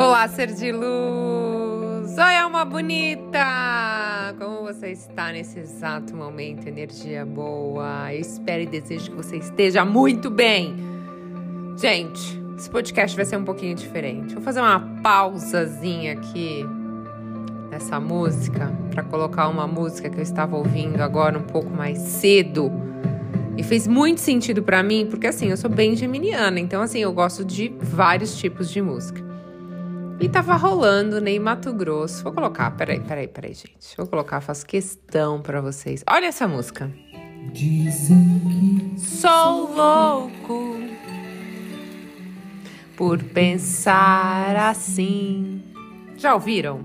Olá, ser de luz! Oi, alma bonita! Como você está nesse exato momento? Energia boa. Eu espero e desejo que você esteja muito bem. Gente, esse podcast vai ser um pouquinho diferente. Vou fazer uma pausazinha aqui nessa música para colocar uma música que eu estava ouvindo agora um pouco mais cedo. E fez muito sentido para mim, porque assim, eu sou bem geminiana, então assim, eu gosto de vários tipos de música. E tava rolando Ney Mato Grosso. Vou colocar, peraí, peraí, peraí, gente. Vou colocar, faço questão para vocês. Olha essa música. Dizem que sou louco por pensar assim. Já ouviram?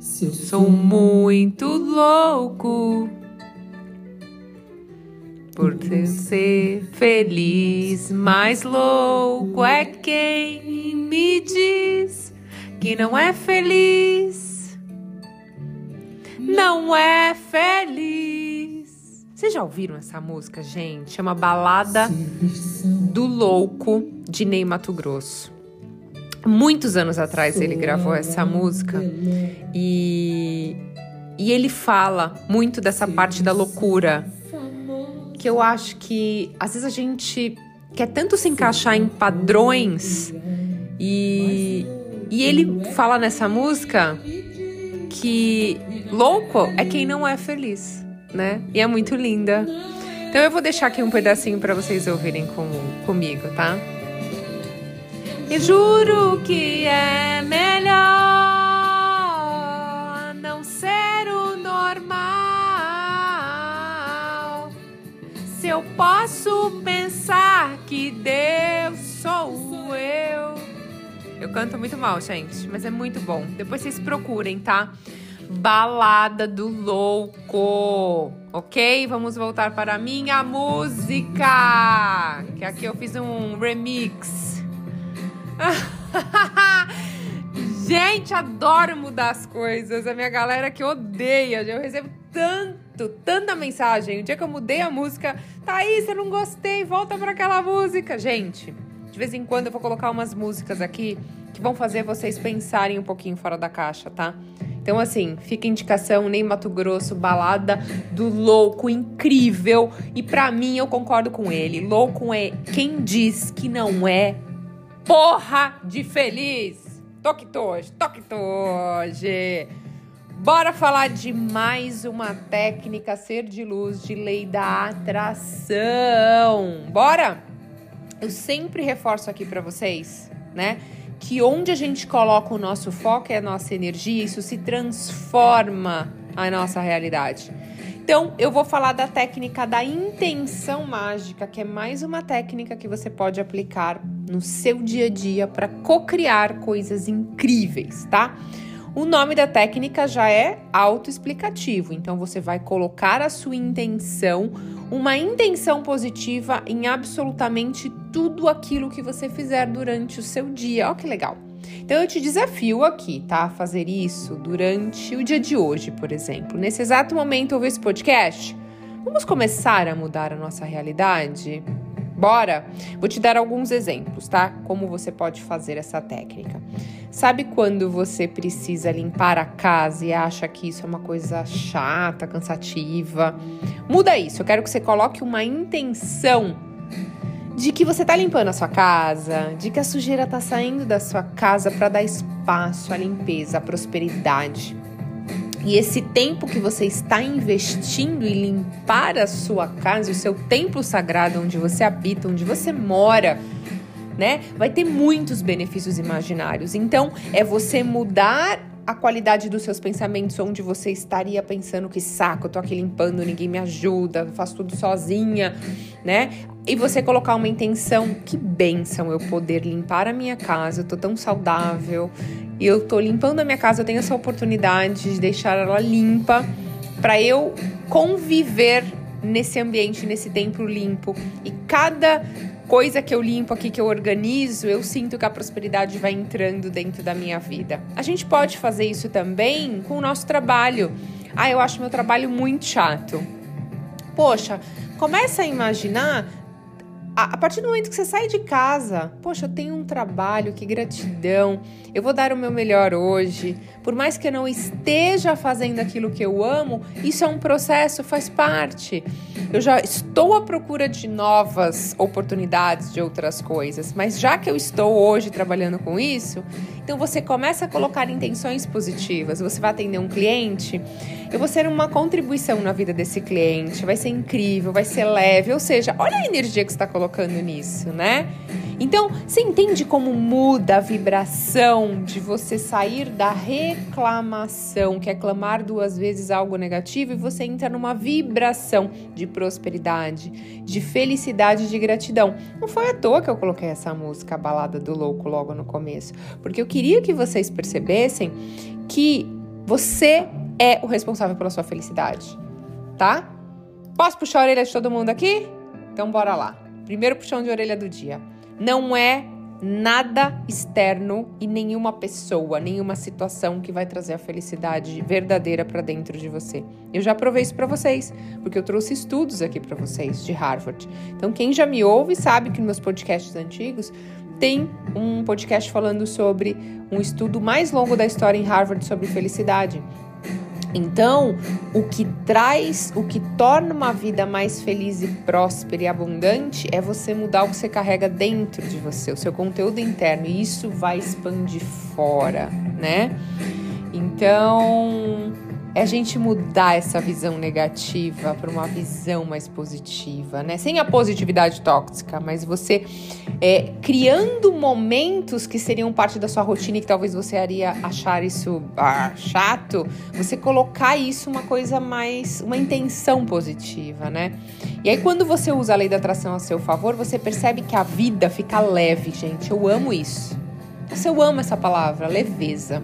Sou muito louco por ser feliz, mas louco é quem me diz que não é feliz. Não é feliz. Vocês já ouviram essa música, gente? Chama Balada do Louco de Ney Mato Grosso. Muitos anos atrás ele gravou essa música e, e ele fala muito dessa parte da loucura que eu acho que às vezes a gente quer tanto se encaixar em padrões e, e ele fala nessa música que louco é quem não é feliz, né? E é muito linda. Então eu vou deixar aqui um pedacinho para vocês ouvirem com, comigo, tá? E juro que é melhor eu posso pensar que Deus sou eu. Eu canto muito mal, gente, mas é muito bom. Depois vocês procurem, tá? Balada do Louco. Ok? Vamos voltar para a minha música. Que aqui eu fiz um remix. Gente, adoro mudar as coisas. A minha galera que odeia. Eu recebo tanto, tanta mensagem. O dia que eu mudei a música, Thaís, eu não gostei, volta para aquela música. Gente, de vez em quando eu vou colocar umas músicas aqui que vão fazer vocês pensarem um pouquinho fora da caixa, tá? Então, assim, fica indicação, nem Mato Grosso, balada do louco, incrível. E para mim, eu concordo com ele. Louco é quem diz que não é porra de feliz. Toque toque, toque toque. Bora falar de mais uma técnica ser de luz de lei da atração. Bora? Eu sempre reforço aqui para vocês, né? Que onde a gente coloca o nosso foco e a nossa energia, isso se transforma a nossa realidade. Então, eu vou falar da técnica da intenção mágica, que é mais uma técnica que você pode aplicar no seu dia a dia para co-criar coisas incríveis, tá? O nome da técnica já é autoexplicativo, então você vai colocar a sua intenção, uma intenção positiva em absolutamente tudo aquilo que você fizer durante o seu dia. Olha que legal! Então eu te desafio aqui, tá? A fazer isso durante o dia de hoje, por exemplo. Nesse exato momento, ouvir esse podcast. Vamos começar a mudar a nossa realidade? Bora? Vou te dar alguns exemplos, tá? Como você pode fazer essa técnica. Sabe quando você precisa limpar a casa e acha que isso é uma coisa chata, cansativa? Muda isso. Eu quero que você coloque uma intenção de que você tá limpando a sua casa, de que a sujeira tá saindo da sua casa para dar espaço à limpeza, à prosperidade. E esse tempo que você está investindo em limpar a sua casa, o seu templo sagrado onde você habita, onde você mora, né? Vai ter muitos benefícios imaginários. Então, é você mudar a qualidade dos seus pensamentos, onde você estaria pensando que saco, eu tô aqui limpando, ninguém me ajuda, faço tudo sozinha, né? e você colocar uma intenção, que benção eu poder limpar a minha casa, eu tô tão saudável, e eu tô limpando a minha casa, eu tenho essa oportunidade de deixar ela limpa para eu conviver nesse ambiente, nesse templo limpo. E cada coisa que eu limpo aqui, que eu organizo, eu sinto que a prosperidade vai entrando dentro da minha vida. A gente pode fazer isso também com o nosso trabalho. Ah, eu acho meu trabalho muito chato. Poxa, começa a imaginar a, partir do momento que você sai de casa, poxa, eu tenho um trabalho, que gratidão, eu vou dar o meu melhor hoje. Por mais que eu não esteja fazendo aquilo que eu amo, isso é um processo, faz parte. Eu já estou à procura de novas oportunidades de outras coisas, mas já que eu estou hoje trabalhando com isso, então você começa a colocar intenções positivas. Você vai atender um cliente, eu vou ser uma contribuição na vida desse cliente, vai ser incrível, vai ser leve, ou seja, olha a energia que você está colocando nisso, né? Então, você entende como muda a vibração de você sair da reclamação, que é clamar duas vezes algo negativo, e você entra numa vibração de prosperidade, de felicidade, de gratidão. Não foi à toa que eu coloquei essa música, a balada do louco, logo no começo, porque eu queria que vocês percebessem que você é o responsável pela sua felicidade, tá? Posso puxar a orelha de todo mundo aqui? Então bora lá. Primeiro puxão de orelha do dia não é nada externo e nenhuma pessoa, nenhuma situação que vai trazer a felicidade verdadeira para dentro de você. Eu já provei isso para vocês, porque eu trouxe estudos aqui para vocês de Harvard. Então, quem já me ouve sabe que nos meus podcasts antigos tem um podcast falando sobre um estudo mais longo da história em Harvard sobre felicidade. Então, o que traz, o que torna uma vida mais feliz e próspera e abundante é você mudar o que você carrega dentro de você, o seu conteúdo interno, e isso vai expandir fora, né? Então, é a gente mudar essa visão negativa para uma visão mais positiva, né? Sem a positividade tóxica, mas você é, criando momentos que seriam parte da sua rotina e que talvez você iria achar isso ah, chato, você colocar isso uma coisa mais, uma intenção positiva, né? E aí quando você usa a lei da atração a seu favor, você percebe que a vida fica leve, gente. Eu amo isso. Eu amo essa palavra, leveza.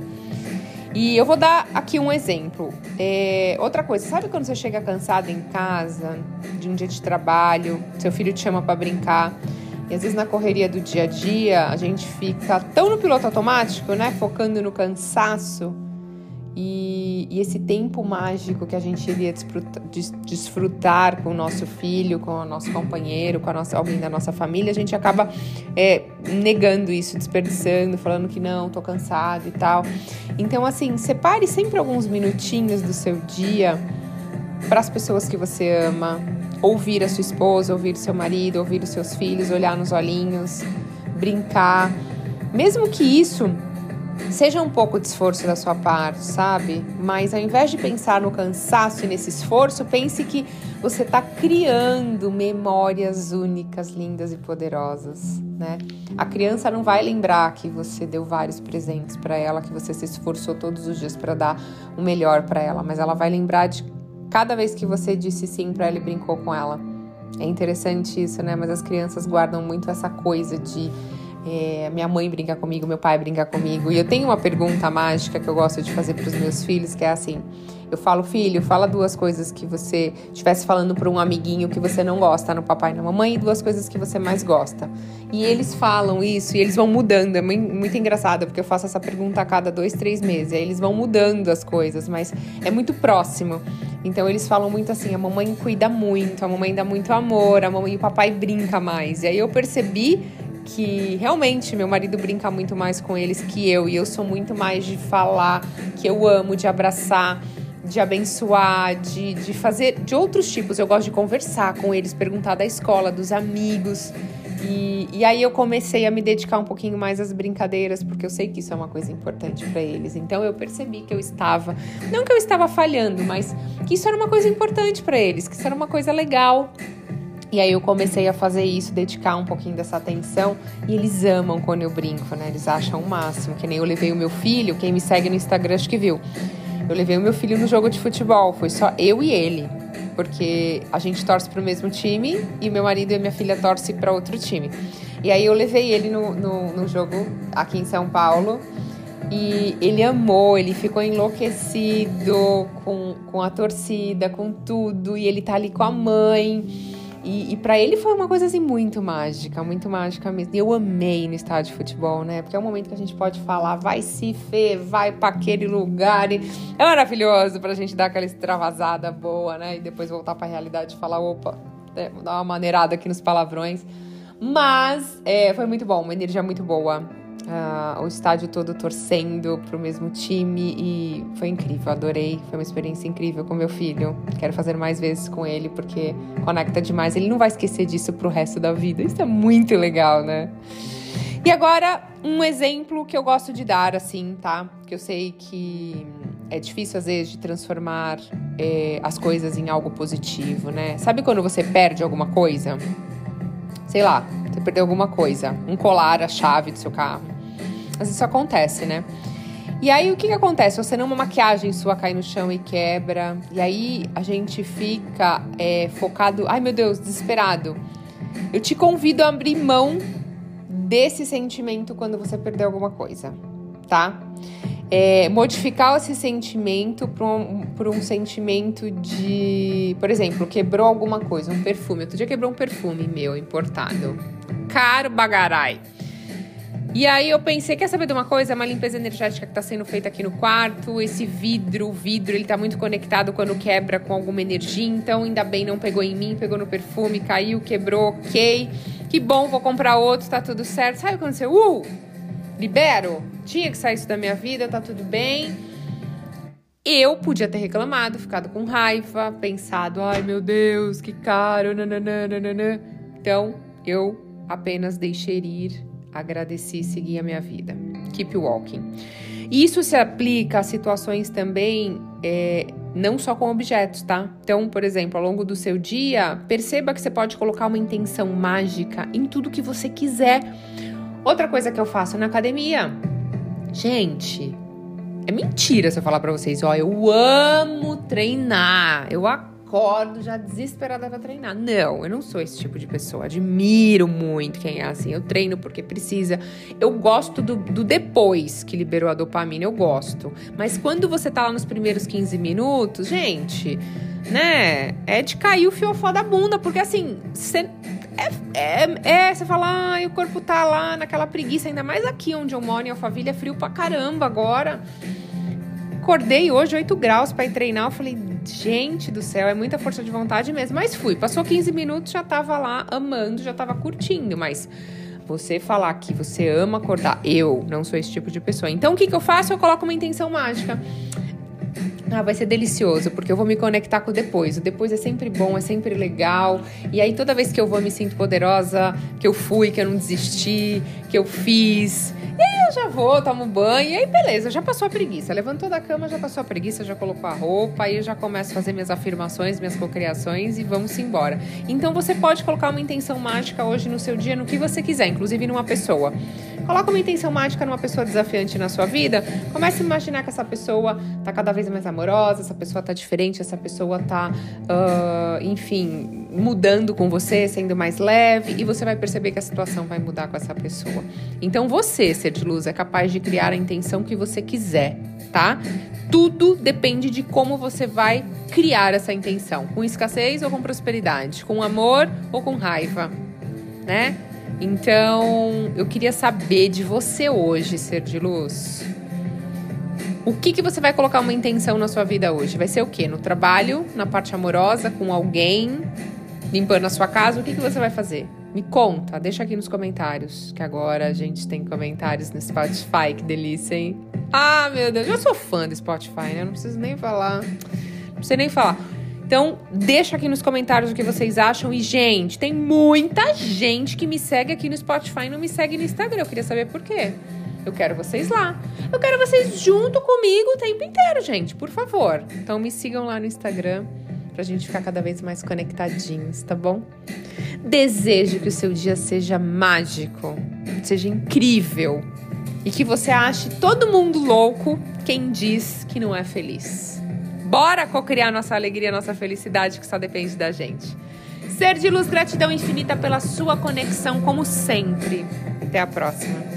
E eu vou dar aqui um exemplo. É, outra coisa, sabe quando você chega cansado em casa, de um dia de trabalho, seu filho te chama para brincar, e às vezes na correria do dia a dia a gente fica tão no piloto automático, né? Focando no cansaço e, e, esse tempo mágico que a gente iria desfrutar, com o nosso filho, com o nosso companheiro, com nossa, alguém da nossa família, a gente acaba é, negando isso, desperdiçando, falando que não, tô cansado e tal. Então, assim, separe sempre alguns minutinhos do seu dia para as pessoas que você ama, ouvir a sua esposa, ouvir o seu marido, ouvir os seus filhos, olhar nos olhinhos, brincar. Mesmo que isso Seja um pouco de esforço da sua parte, sabe? Mas ao invés de pensar no cansaço e nesse esforço, pense que você está criando memórias únicas, lindas e poderosas, né? A criança não vai lembrar que você deu vários presentes para ela, que você se esforçou todos os dias para dar o melhor para ela, mas ela vai lembrar de cada vez que você disse sim para ela e brincou com ela. É interessante isso, né? Mas as crianças guardam muito essa coisa de é, minha mãe brinca comigo, meu pai brinca comigo. E eu tenho uma pergunta mágica que eu gosto de fazer para os meus filhos, que é assim: eu falo, filho, fala duas coisas que você estivesse falando para um amiguinho que você não gosta no papai e na mamãe e duas coisas que você mais gosta. E eles falam isso e eles vão mudando. É muito engraçado, porque eu faço essa pergunta a cada dois, três meses. Aí eles vão mudando as coisas, mas é muito próximo. Então eles falam muito assim: a mamãe cuida muito, a mamãe dá muito amor, a mamãe e o papai brinca mais. E aí eu percebi que realmente meu marido brinca muito mais com eles que eu, e eu sou muito mais de falar que eu amo, de abraçar, de abençoar, de, de fazer de outros tipos. Eu gosto de conversar com eles, perguntar da escola, dos amigos. E, e aí eu comecei a me dedicar um pouquinho mais às brincadeiras, porque eu sei que isso é uma coisa importante para eles. Então eu percebi que eu estava, não que eu estava falhando, mas que isso era uma coisa importante para eles, que isso era uma coisa legal e aí eu comecei a fazer isso, dedicar um pouquinho dessa atenção. E eles amam quando eu brinco, né? Eles acham o máximo. Que nem eu levei o meu filho, quem me segue no Instagram acho que viu. Eu levei o meu filho no jogo de futebol, foi só eu e ele. Porque a gente torce para o mesmo time e meu marido e minha filha torcem para outro time. E aí eu levei ele no, no, no jogo aqui em São Paulo. E ele amou, ele ficou enlouquecido com, com a torcida, com tudo. E ele tá ali com a mãe. E, e para ele foi uma coisa assim muito mágica, muito mágica mesmo. E eu amei no estádio de futebol, né? Porque é um momento que a gente pode falar, vai se fer, vai para aquele lugar. E é maravilhoso pra gente dar aquela extravasada boa, né? E depois voltar para a realidade e falar, opa, é, vou dar uma maneirada aqui nos palavrões. Mas é, foi muito bom, uma energia muito boa. Uh, o estádio todo torcendo pro mesmo time e foi incrível, adorei. Foi uma experiência incrível com meu filho. Quero fazer mais vezes com ele porque conecta demais. Ele não vai esquecer disso pro resto da vida. Isso é muito legal, né? E agora, um exemplo que eu gosto de dar, assim, tá? Que eu sei que é difícil, às vezes, de transformar é, as coisas em algo positivo, né? Sabe quando você perde alguma coisa? Sei lá, você perdeu alguma coisa, um colar, a chave do seu carro mas isso acontece, né? E aí o que, que acontece? Você não uma maquiagem sua cai no chão e quebra. E aí a gente fica é, focado. Ai meu Deus, desesperado. Eu te convido a abrir mão desse sentimento quando você perdeu alguma coisa, tá? É, modificar esse sentimento para um, um sentimento de. Por exemplo, quebrou alguma coisa, um perfume. Outro dia quebrou um perfume meu importado. Caro bagarai. E aí eu pensei, quer saber de uma coisa? É uma limpeza energética que está sendo feita aqui no quarto. Esse vidro, o vidro, ele tá muito conectado quando quebra com alguma energia. Então, ainda bem, não pegou em mim, pegou no perfume, caiu, quebrou, ok. Que bom, vou comprar outro, tá tudo certo. Sabe quando você, uh, libero? Tinha que sair isso da minha vida, tá tudo bem. Eu podia ter reclamado, ficado com raiva, pensado, ai meu Deus, que caro, nananana. Então, eu apenas deixei ir agradeci e segui a minha vida. Keep walking. Isso se aplica a situações também, é, não só com objetos, tá? Então, por exemplo, ao longo do seu dia, perceba que você pode colocar uma intenção mágica em tudo que você quiser. Outra coisa que eu faço na academia, gente, é mentira se eu falar para vocês, ó, eu amo treinar, eu acordo já desesperada para treinar. Não, eu não sou esse tipo de pessoa. Admiro muito quem é assim. Eu treino porque precisa. Eu gosto do, do depois que liberou a dopamina, eu gosto. Mas quando você tá lá nos primeiros 15 minutos, gente, né? É de cair o fiofó da bunda, porque assim, você. É, é, é, você fala, ai, o corpo tá lá naquela preguiça, ainda mais aqui onde eu moro em Alphaville, é frio pra caramba agora. Acordei hoje 8 graus para ir treinar, eu falei, gente do céu, é muita força de vontade mesmo. Mas fui, passou 15 minutos, já tava lá amando, já tava curtindo, mas você falar que você ama acordar, eu não sou esse tipo de pessoa. Então o que, que eu faço? Eu coloco uma intenção mágica. Ah, vai ser delicioso, porque eu vou me conectar com o depois. O depois é sempre bom, é sempre legal. E aí, toda vez que eu vou, eu me sinto poderosa, que eu fui, que eu não desisti, que eu fiz. E aí eu já vou, tomo banho, e aí beleza, já passou a preguiça. Levantou da cama, já passou a preguiça, já colocou a roupa, aí eu já começo a fazer minhas afirmações, minhas cocriações e vamos embora. Então você pode colocar uma intenção mágica hoje no seu dia, no que você quiser, inclusive numa pessoa. Coloca uma intenção mágica numa pessoa desafiante na sua vida. Comece a imaginar que essa pessoa tá cada vez mais amorosa, essa pessoa tá diferente, essa pessoa tá, uh, enfim, mudando com você, sendo mais leve, e você vai perceber que a situação vai mudar com essa pessoa. Então você, ser de luz, é capaz de criar a intenção que você quiser, tá? Tudo depende de como você vai criar essa intenção, com escassez ou com prosperidade, com amor ou com raiva, né? Então, eu queria saber de você hoje, ser de luz. O que, que você vai colocar uma intenção na sua vida hoje? Vai ser o quê? No trabalho, na parte amorosa, com alguém, limpando a sua casa? O que, que você vai fazer? Me conta, deixa aqui nos comentários, que agora a gente tem comentários no Spotify, que delícia, hein? Ah, meu Deus, eu sou fã do Spotify, né? Não preciso nem falar. Não preciso nem falar. Então, deixa aqui nos comentários o que vocês acham. E, gente, tem muita gente que me segue aqui no Spotify e não me segue no Instagram. Eu queria saber por quê. Eu quero vocês lá. Eu quero vocês junto comigo o tempo inteiro, gente, por favor. Então, me sigam lá no Instagram pra gente ficar cada vez mais conectadinhos, tá bom? Desejo que o seu dia seja mágico, seja incrível e que você ache todo mundo louco quem diz que não é feliz. Bora cocriar nossa alegria, nossa felicidade, que só depende da gente. Ser de luz, gratidão infinita pela sua conexão, como sempre. Até a próxima.